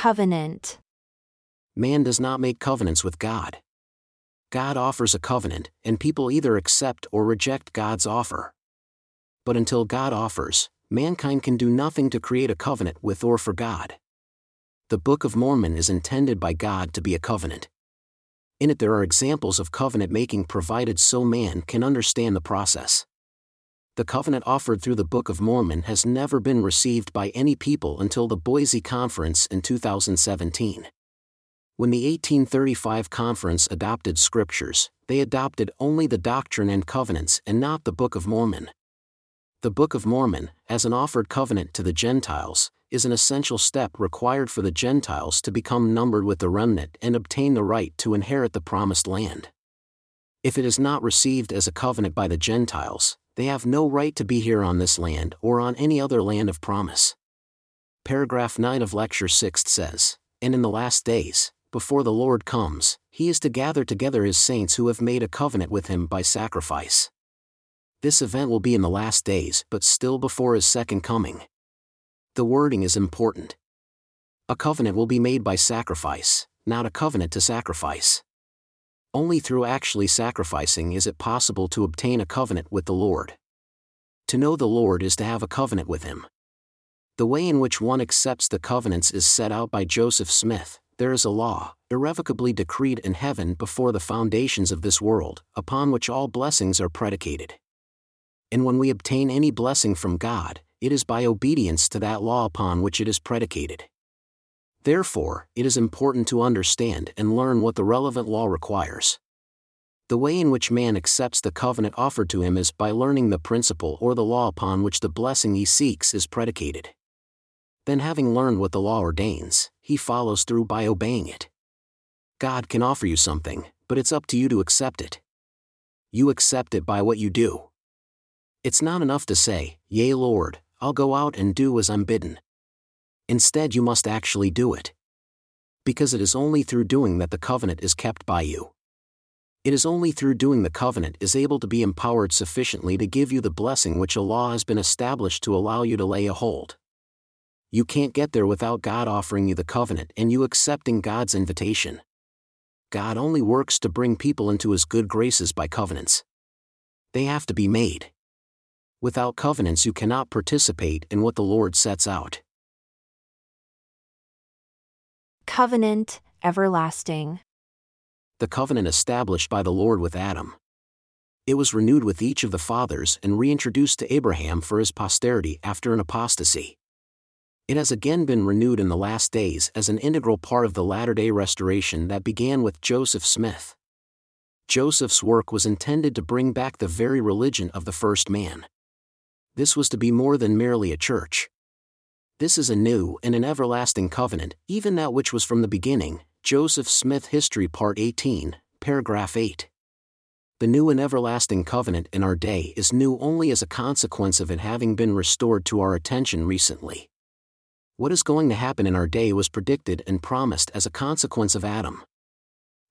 Covenant. Man does not make covenants with God. God offers a covenant, and people either accept or reject God's offer. But until God offers, mankind can do nothing to create a covenant with or for God. The Book of Mormon is intended by God to be a covenant. In it, there are examples of covenant making provided so man can understand the process. The covenant offered through the Book of Mormon has never been received by any people until the Boise Conference in 2017. When the 1835 conference adopted scriptures, they adopted only the Doctrine and Covenants and not the Book of Mormon. The Book of Mormon, as an offered covenant to the Gentiles, is an essential step required for the Gentiles to become numbered with the remnant and obtain the right to inherit the promised land. If it is not received as a covenant by the Gentiles, they have no right to be here on this land or on any other land of promise. Paragraph 9 of Lecture 6 says, And in the last days, before the Lord comes, he is to gather together his saints who have made a covenant with him by sacrifice. This event will be in the last days, but still before his second coming. The wording is important. A covenant will be made by sacrifice, not a covenant to sacrifice. Only through actually sacrificing is it possible to obtain a covenant with the Lord. To know the Lord is to have a covenant with Him. The way in which one accepts the covenants is set out by Joseph Smith. There is a law, irrevocably decreed in heaven before the foundations of this world, upon which all blessings are predicated. And when we obtain any blessing from God, it is by obedience to that law upon which it is predicated. Therefore, it is important to understand and learn what the relevant law requires. The way in which man accepts the covenant offered to him is by learning the principle or the law upon which the blessing he seeks is predicated. Then, having learned what the law ordains, he follows through by obeying it. God can offer you something, but it's up to you to accept it. You accept it by what you do. It's not enough to say, Yea, Lord, I'll go out and do as I'm bidden. Instead, you must actually do it. Because it is only through doing that the covenant is kept by you. It is only through doing the covenant is able to be empowered sufficiently to give you the blessing which a law has been established to allow you to lay a hold. You can't get there without God offering you the covenant and you accepting God's invitation. God only works to bring people into his good graces by covenants. They have to be made. Without covenants, you cannot participate in what the Lord sets out. Covenant, everlasting. The covenant established by the Lord with Adam. It was renewed with each of the fathers and reintroduced to Abraham for his posterity after an apostasy. It has again been renewed in the last days as an integral part of the latter day restoration that began with Joseph Smith. Joseph's work was intended to bring back the very religion of the first man. This was to be more than merely a church. This is a new and an everlasting covenant, even that which was from the beginning. Joseph Smith History Part 18, Paragraph 8. The new and everlasting covenant in our day is new only as a consequence of it having been restored to our attention recently. What is going to happen in our day was predicted and promised as a consequence of Adam.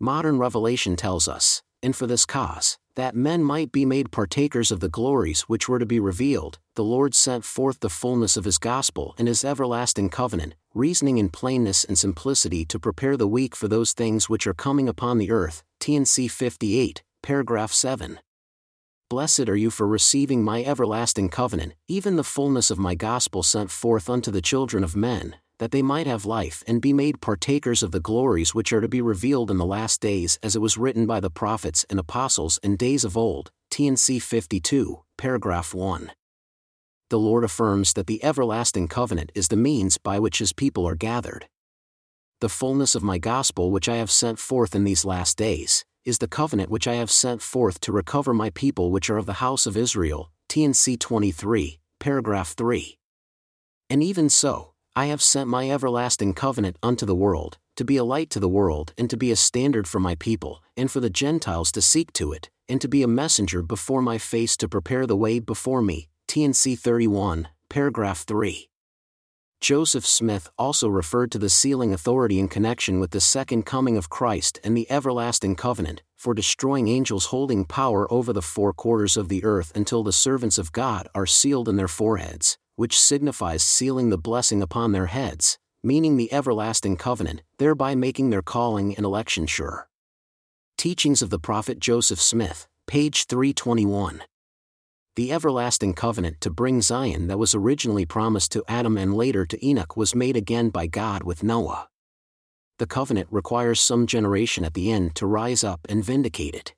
Modern revelation tells us, and for this cause, that men might be made partakers of the glories which were to be revealed, the Lord sent forth the fullness of his gospel and his everlasting covenant, reasoning in plainness and simplicity to prepare the weak for those things which are coming upon the earth. T&C 58, paragraph 7. Blessed are you for receiving my everlasting covenant, even the fullness of my gospel sent forth unto the children of men, that they might have life and be made partakers of the glories which are to be revealed in the last days, as it was written by the prophets and apostles in days of old. T&C 52, paragraph 1. The Lord affirms that the everlasting covenant is the means by which his people are gathered. The fullness of my gospel which I have sent forth in these last days, is the covenant which I have sent forth to recover my people which are of the house of Israel. T&C 23, paragraph 3. And even so, I have sent my everlasting covenant unto the world, to be a light to the world, and to be a standard for my people, and for the Gentiles to seek to it, and to be a messenger before my face to prepare the way before me. T&C 31, paragraph 3. Joseph Smith also referred to the sealing authority in connection with the second coming of Christ and the everlasting covenant, for destroying angels holding power over the four quarters of the earth until the servants of God are sealed in their foreheads which signifies sealing the blessing upon their heads, meaning the everlasting covenant, thereby making their calling and election sure. Teachings of the Prophet Joseph Smith, page 321. The everlasting covenant to bring Zion that was originally promised to Adam and later to Enoch was made again by God with Noah. The covenant requires some generation at the end to rise up and vindicate it.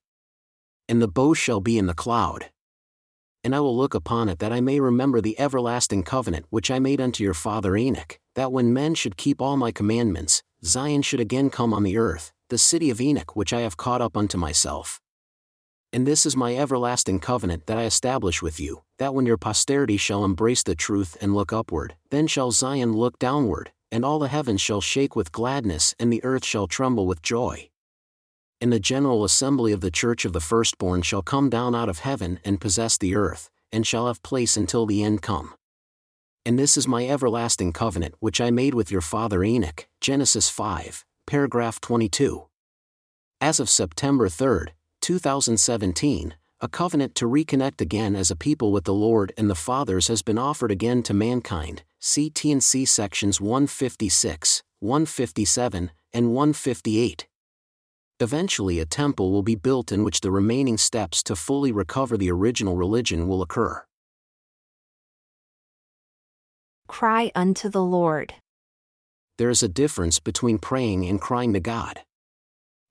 And the bow shall be in the cloud. And I will look upon it that I may remember the everlasting covenant which I made unto your father Enoch, that when men should keep all my commandments, Zion should again come on the earth, the city of Enoch which I have caught up unto myself. And this is my everlasting covenant that I establish with you, that when your posterity shall embrace the truth and look upward, then shall Zion look downward, and all the heavens shall shake with gladness and the earth shall tremble with joy. And the general assembly of the church of the firstborn shall come down out of heaven and possess the earth, and shall have place until the end come. And this is my everlasting covenant which I made with your father Enoch. Genesis 5, paragraph 22. As of September 3, 2017, a covenant to reconnect again as a people with the Lord and the fathers has been offered again to mankind. See T&C sections 156, 157, and 158. Eventually, a temple will be built in which the remaining steps to fully recover the original religion will occur. Cry unto the Lord. There is a difference between praying and crying to God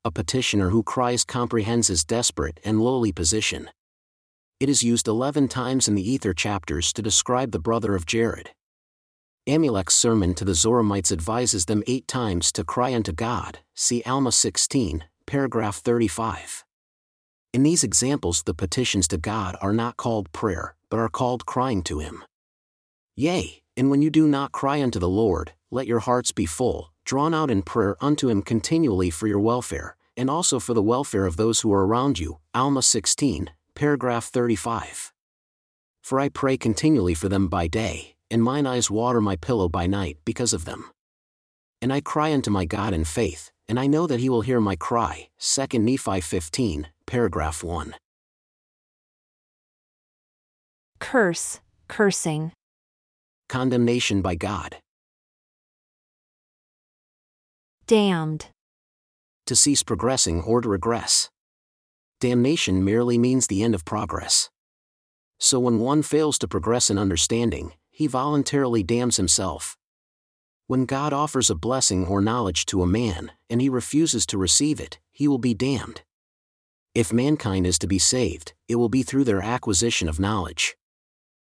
a petitioner who cries comprehends his desperate and lowly position. It is used 11 times in the Ether chapters to describe the brother of Jared. Amulek's sermon to the Zoramites advises them eight times to cry unto God, see Alma 16, paragraph 35. In these examples, the petitions to God are not called prayer, but are called crying to Him. Yea, and when you do not cry unto the Lord, let your hearts be full, drawn out in prayer unto him continually for your welfare, and also for the welfare of those who are around you. Alma 16, paragraph 35. For I pray continually for them by day, and mine eyes water my pillow by night because of them. And I cry unto my God in faith, and I know that he will hear my cry. 2 Nephi 15, paragraph 1. Curse, cursing. Condemnation by God. Damned. To cease progressing or to regress. Damnation merely means the end of progress. So when one fails to progress in understanding, he voluntarily damns himself. When God offers a blessing or knowledge to a man, and he refuses to receive it, he will be damned. If mankind is to be saved, it will be through their acquisition of knowledge.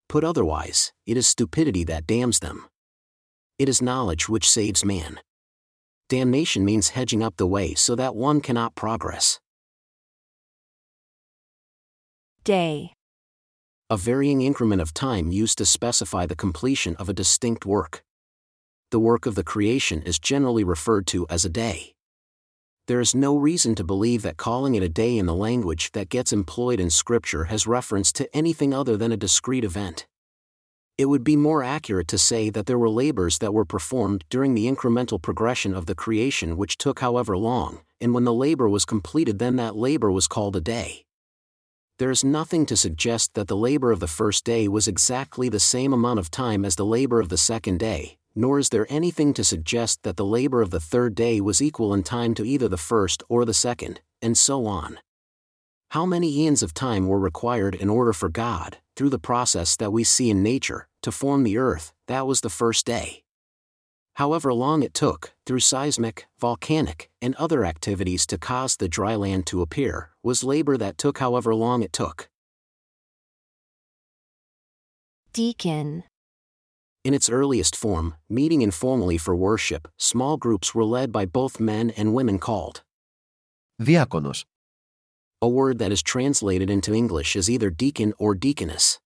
Put otherwise, it is stupidity that damns them. It is knowledge which saves man. Damnation means hedging up the way so that one cannot progress. Day. A varying increment of time used to specify the completion of a distinct work. The work of the creation is generally referred to as a day. There is no reason to believe that calling it a day in the language that gets employed in Scripture has reference to anything other than a discrete event. It would be more accurate to say that there were labors that were performed during the incremental progression of the creation which took however long, and when the labor was completed, then that labor was called a day. There is nothing to suggest that the labor of the first day was exactly the same amount of time as the labor of the second day, nor is there anything to suggest that the labor of the third day was equal in time to either the first or the second, and so on. How many eons of time were required in order for God, through the process that we see in nature, to form the earth, that was the first day. However long it took, through seismic, volcanic, and other activities to cause the dry land to appear, was labor that took however long it took. Deacon. In its earliest form, meeting informally for worship, small groups were led by both men and women called diakonos. A word that is translated into English as either deacon or deaconess.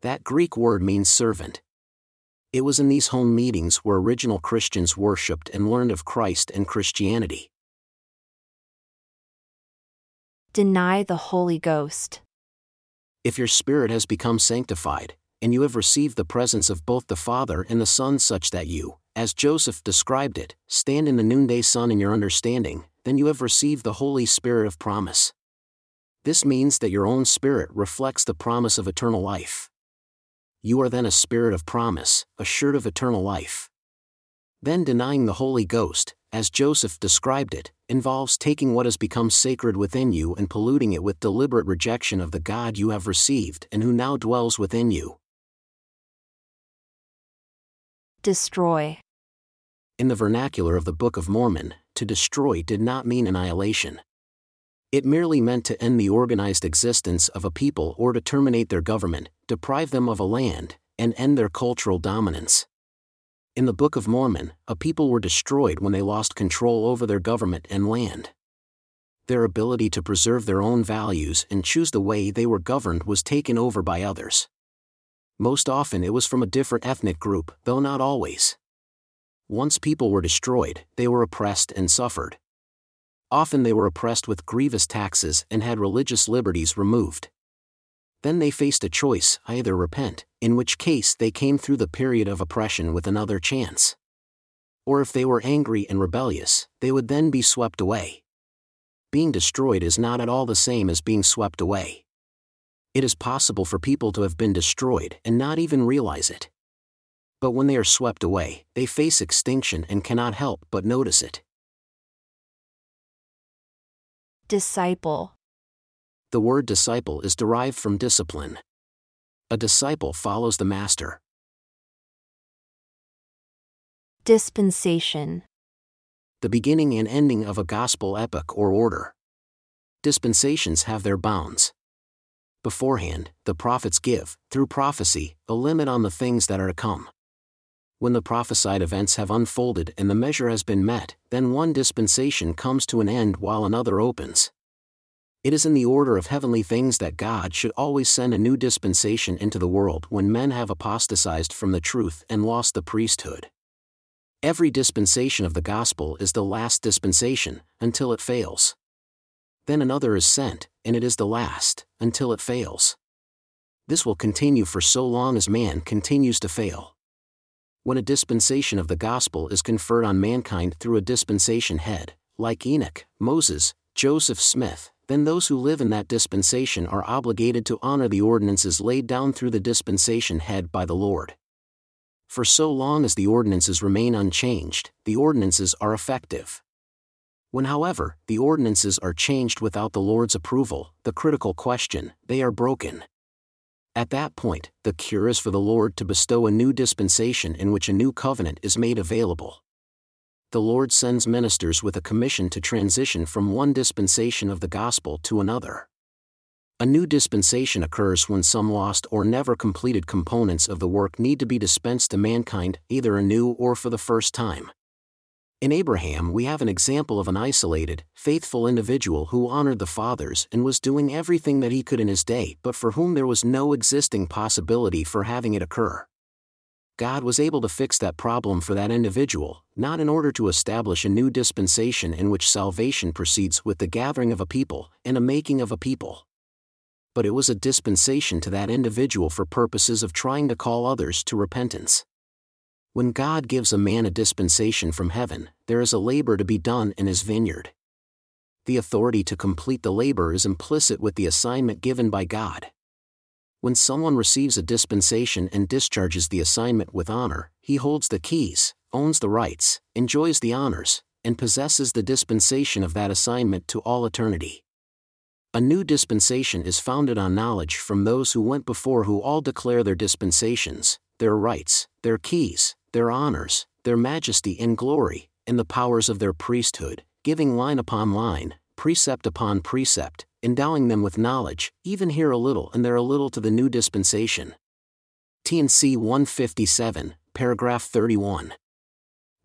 That Greek word means servant. It was in these home meetings where original Christians worshipped and learned of Christ and Christianity. Deny the Holy Ghost. If your spirit has become sanctified, and you have received the presence of both the Father and the Son such that you, as Joseph described it, stand in the noonday sun in your understanding, then you have received the Holy Spirit of promise. This means that your own spirit reflects the promise of eternal life. You are then a spirit of promise, assured of eternal life. Then denying the Holy Ghost, as Joseph described it, involves taking what has become sacred within you and polluting it with deliberate rejection of the God you have received and who now dwells within you. Destroy, In the vernacular of the Book of Mormon, to destroy did not mean annihilation. It merely meant to end the organized existence of a people or to terminate their government, deprive them of a land, and end their cultural dominance. In the Book of Mormon, a people were destroyed when they lost control over their government and land. Their ability to preserve their own values and choose the way they were governed was taken over by others. Most often it was from a different ethnic group, though not always. Once people were destroyed, they were oppressed and suffered. Often they were oppressed with grievous taxes and had religious liberties removed. Then they faced a choice either repent, in which case they came through the period of oppression with another chance. Or if they were angry and rebellious, they would then be swept away. Being destroyed is not at all the same as being swept away. It is possible for people to have been destroyed and not even realize it. But when they are swept away, they face extinction and cannot help but notice it. disciple, The word disciple is derived from discipline. A disciple follows the master. dispensation, the beginning and ending of a gospel epoch or order. Dispensations have their bounds. Beforehand, the prophets give, through prophecy, a limit on the things that are to come. When the prophesied events have unfolded and the measure has been met, then one dispensation comes to an end while another opens. It is in the order of heavenly things that God should always send a new dispensation into the world when men have apostatized from the truth and lost the priesthood. Every dispensation of the gospel is the last dispensation, until it fails. Then another is sent, and it is the last, until it fails. This will continue for so long as man continues to fail. When a dispensation of the gospel is conferred on mankind through a dispensation head, like Enoch, Moses, Joseph Smith, then those who live in that dispensation are obligated to honor the ordinances laid down through the dispensation head by the Lord. For so long as the ordinances remain unchanged, the ordinances are effective. When, however, the ordinances are changed without the Lord's approval, the critical question, they are broken. At that point, the cure is for the Lord to bestow a new dispensation in which a new covenant is made available. The Lord sends ministers with a commission to transition from one dispensation of the gospel to another. A new dispensation occurs when some lost or never completed components of the work need to be dispensed to mankind, either anew or for the first time. In Abraham, we have an example of an isolated, faithful individual who honored the fathers and was doing everything that he could in his day, but for whom there was no existing possibility for having it occur. God was able to fix that problem for that individual, not in order to establish a new dispensation in which salvation proceeds with the gathering of a people and a making of a people. But it was a dispensation to that individual for purposes of trying to call others to repentance. When God gives a man a dispensation from heaven, there is a labor to be done in his vineyard. The authority to complete the labor is implicit with the assignment given by God. When someone receives a dispensation and discharges the assignment with honor, he holds the keys, owns the rights, enjoys the honors, and possesses the dispensation of that assignment to all eternity. A new dispensation is founded on knowledge from those who went before who all declare their dispensations, their rights, their keys, their honors, their majesty and glory, and the powers of their priesthood, giving line upon line, precept upon precept, endowing them with knowledge, even here a little and there a little to the new dispensation. T&C 157, paragraph 31.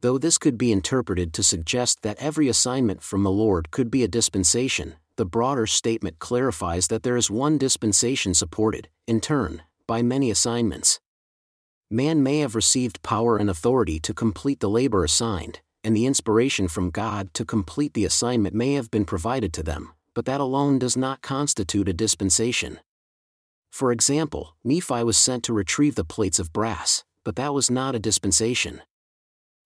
Though this could be interpreted to suggest that every assignment from the Lord could be a dispensation, the broader statement clarifies that there is one dispensation supported, in turn, by many assignments. Man may have received power and authority to complete the labor assigned, and the inspiration from God to complete the assignment may have been provided to them, but that alone does not constitute a dispensation. For example, Nephi was sent to retrieve the plates of brass, but that was not a dispensation.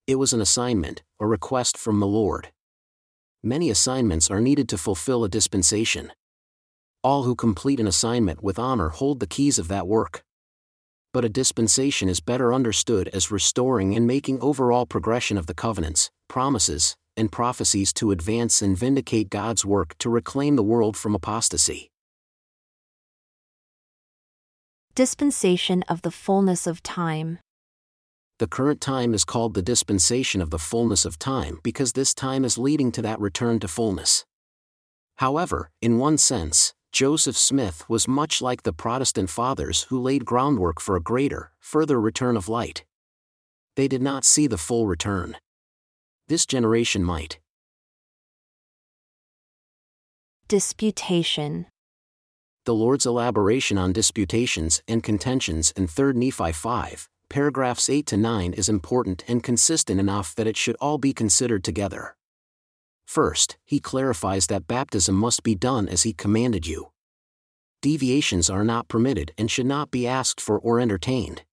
It was an assignment, a request from the Lord. Many assignments are needed to fulfill a dispensation. All who complete an assignment with honor hold the keys of that work. But a dispensation is better understood as restoring and making overall progression of the covenants, promises, and prophecies to advance and vindicate God's work to reclaim the world from apostasy. Dispensation of the fullness of time. The current time is called the dispensation of the fullness of time because this time is leading to that return to fullness. However, in one sense, Joseph Smith was much like the Protestant fathers who laid groundwork for a greater, further return of light. They did not see the full return. This generation might. Disputation. The Lord's elaboration on disputations and contentions in 3 Nephi 5, paragraphs 8 to 9 is important and consistent enough that it should all be considered together. First, he clarifies that baptism must be done as he commanded you. Deviations are not permitted and should not be asked for or entertained.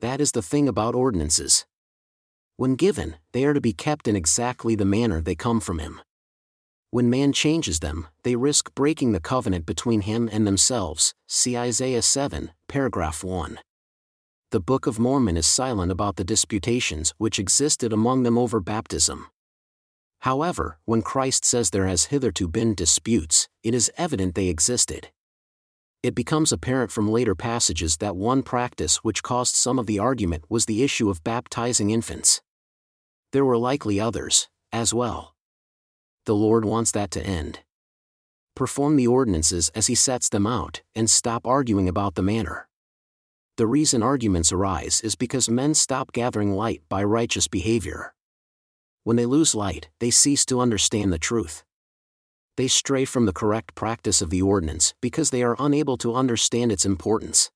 That is the thing about ordinances. When given, they are to be kept in exactly the manner they come from him. When man changes them, they risk breaking the covenant between him and themselves. See Isaiah 7, paragraph 1. The Book of Mormon is silent about the disputations which existed among them over baptism. However, when Christ says there has hitherto been disputes, it is evident they existed. It becomes apparent from later passages that one practice which caused some of the argument was the issue of baptizing infants. There were likely others, as well. The Lord wants that to end. Perform the ordinances as He sets them out, and stop arguing about the manner. The reason arguments arise is because men stop gathering light by righteous behavior when they lose light, they cease to understand the truth. They stray from the correct practice of the ordinance because they are unable to understand its importance.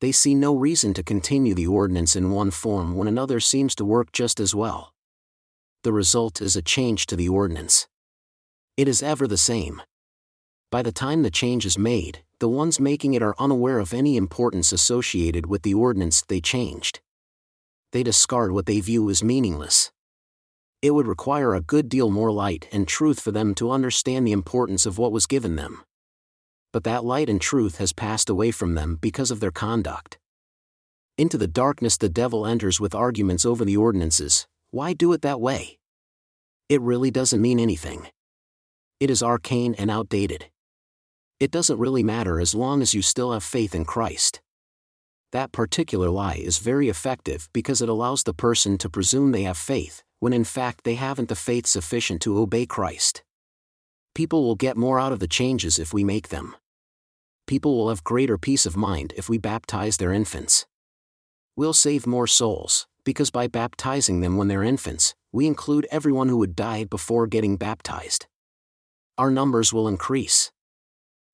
They see no reason to continue the ordinance in one form when another seems to work just as well. The result is a change to the ordinance. It is ever the same. By the time the change is made, the ones making it are unaware of any importance associated with the ordinance they changed. They discard what they view as meaningless it would require a good deal more light and truth for them to understand the importance of what was given them. But that light and truth has passed away from them because of their conduct. Into the darkness the devil enters with arguments over the ordinances why do it that way? It really doesn't mean anything. It is arcane and outdated. It doesn't really matter as long as you still have faith in Christ. That particular lie is very effective because it allows the person to presume they have faith, when in fact they haven't the faith sufficient to obey Christ. People will get more out of the changes if we make them. People will have greater peace of mind if we baptize their infants. We'll save more souls, because by baptizing them when they're infants, we include everyone who would die before getting baptized. Our numbers will increase.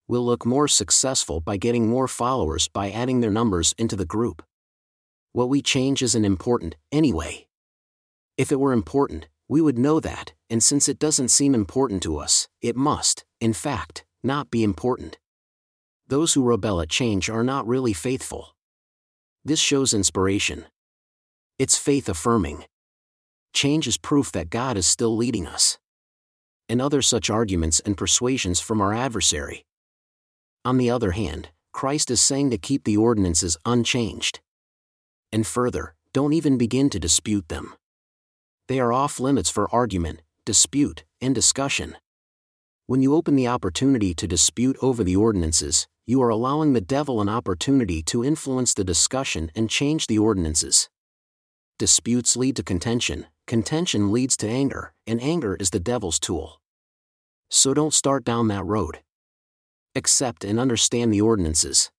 We'll look more successful by getting more followers by adding their numbers into the group. What we change isn't important, anyway. If it were important, we would know that, and since it doesn't seem important to us, it must, in fact, not be important. Those who rebel at change are not really faithful. This shows inspiration. It's faith affirming. Change is proof that God is still leading us. And other such arguments and persuasions from our adversary. On the other hand, Christ is saying to keep the ordinances unchanged. And further, don't even begin to dispute them they are off limits for argument, dispute, and discussion. When you open the opportunity to dispute over the ordinances, you are allowing the devil an opportunity to influence the discussion and change the ordinances. Disputes lead to contention, contention leads to anger, and anger is the devil's tool. So don't start down that road. Accept and understand the ordinances.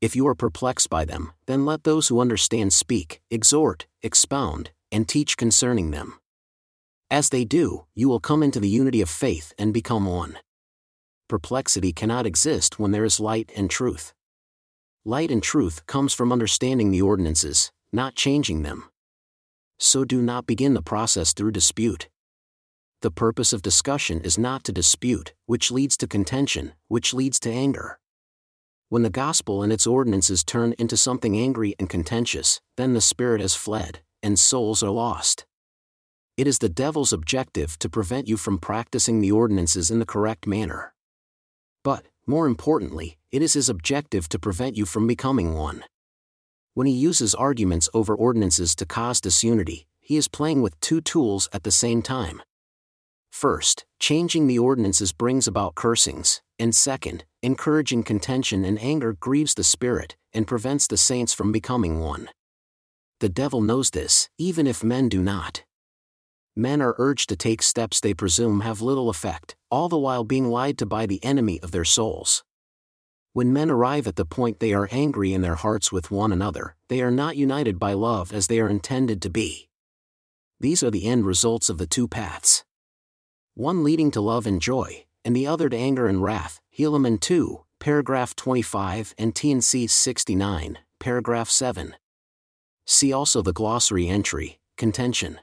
If you are perplexed by them, then let those who understand speak, exhort, expound, and teach concerning them. As they do, you will come into the unity of faith and become one. Perplexity cannot exist when there is light and truth. Light and truth comes from understanding the ordinances, not changing them. So do not begin the process through dispute. The purpose of discussion is not to dispute, which leads to contention, which leads to anger. When the gospel and its ordinances turn into something angry and contentious, then the Spirit has fled, and souls are lost. It is the devil's objective to prevent you from practicing the ordinances in the correct manner. But, more importantly, it is his objective to prevent you from becoming one. When he uses arguments over ordinances to cause disunity, he is playing with two tools at the same time. First, changing the ordinances brings about cursings, and second, encouraging contention and anger grieves the Spirit and prevents the saints from becoming one. The devil knows this, even if men do not. Men are urged to take steps they presume have little effect, all the while being lied to by the enemy of their souls. When men arrive at the point they are angry in their hearts with one another, they are not united by love as they are intended to be. These are the end results of the two paths. One leading to love and joy, and the other to anger and wrath. Helaman 2, paragraph 25 and T&C 69, paragraph 7. See also the glossary entry, contention.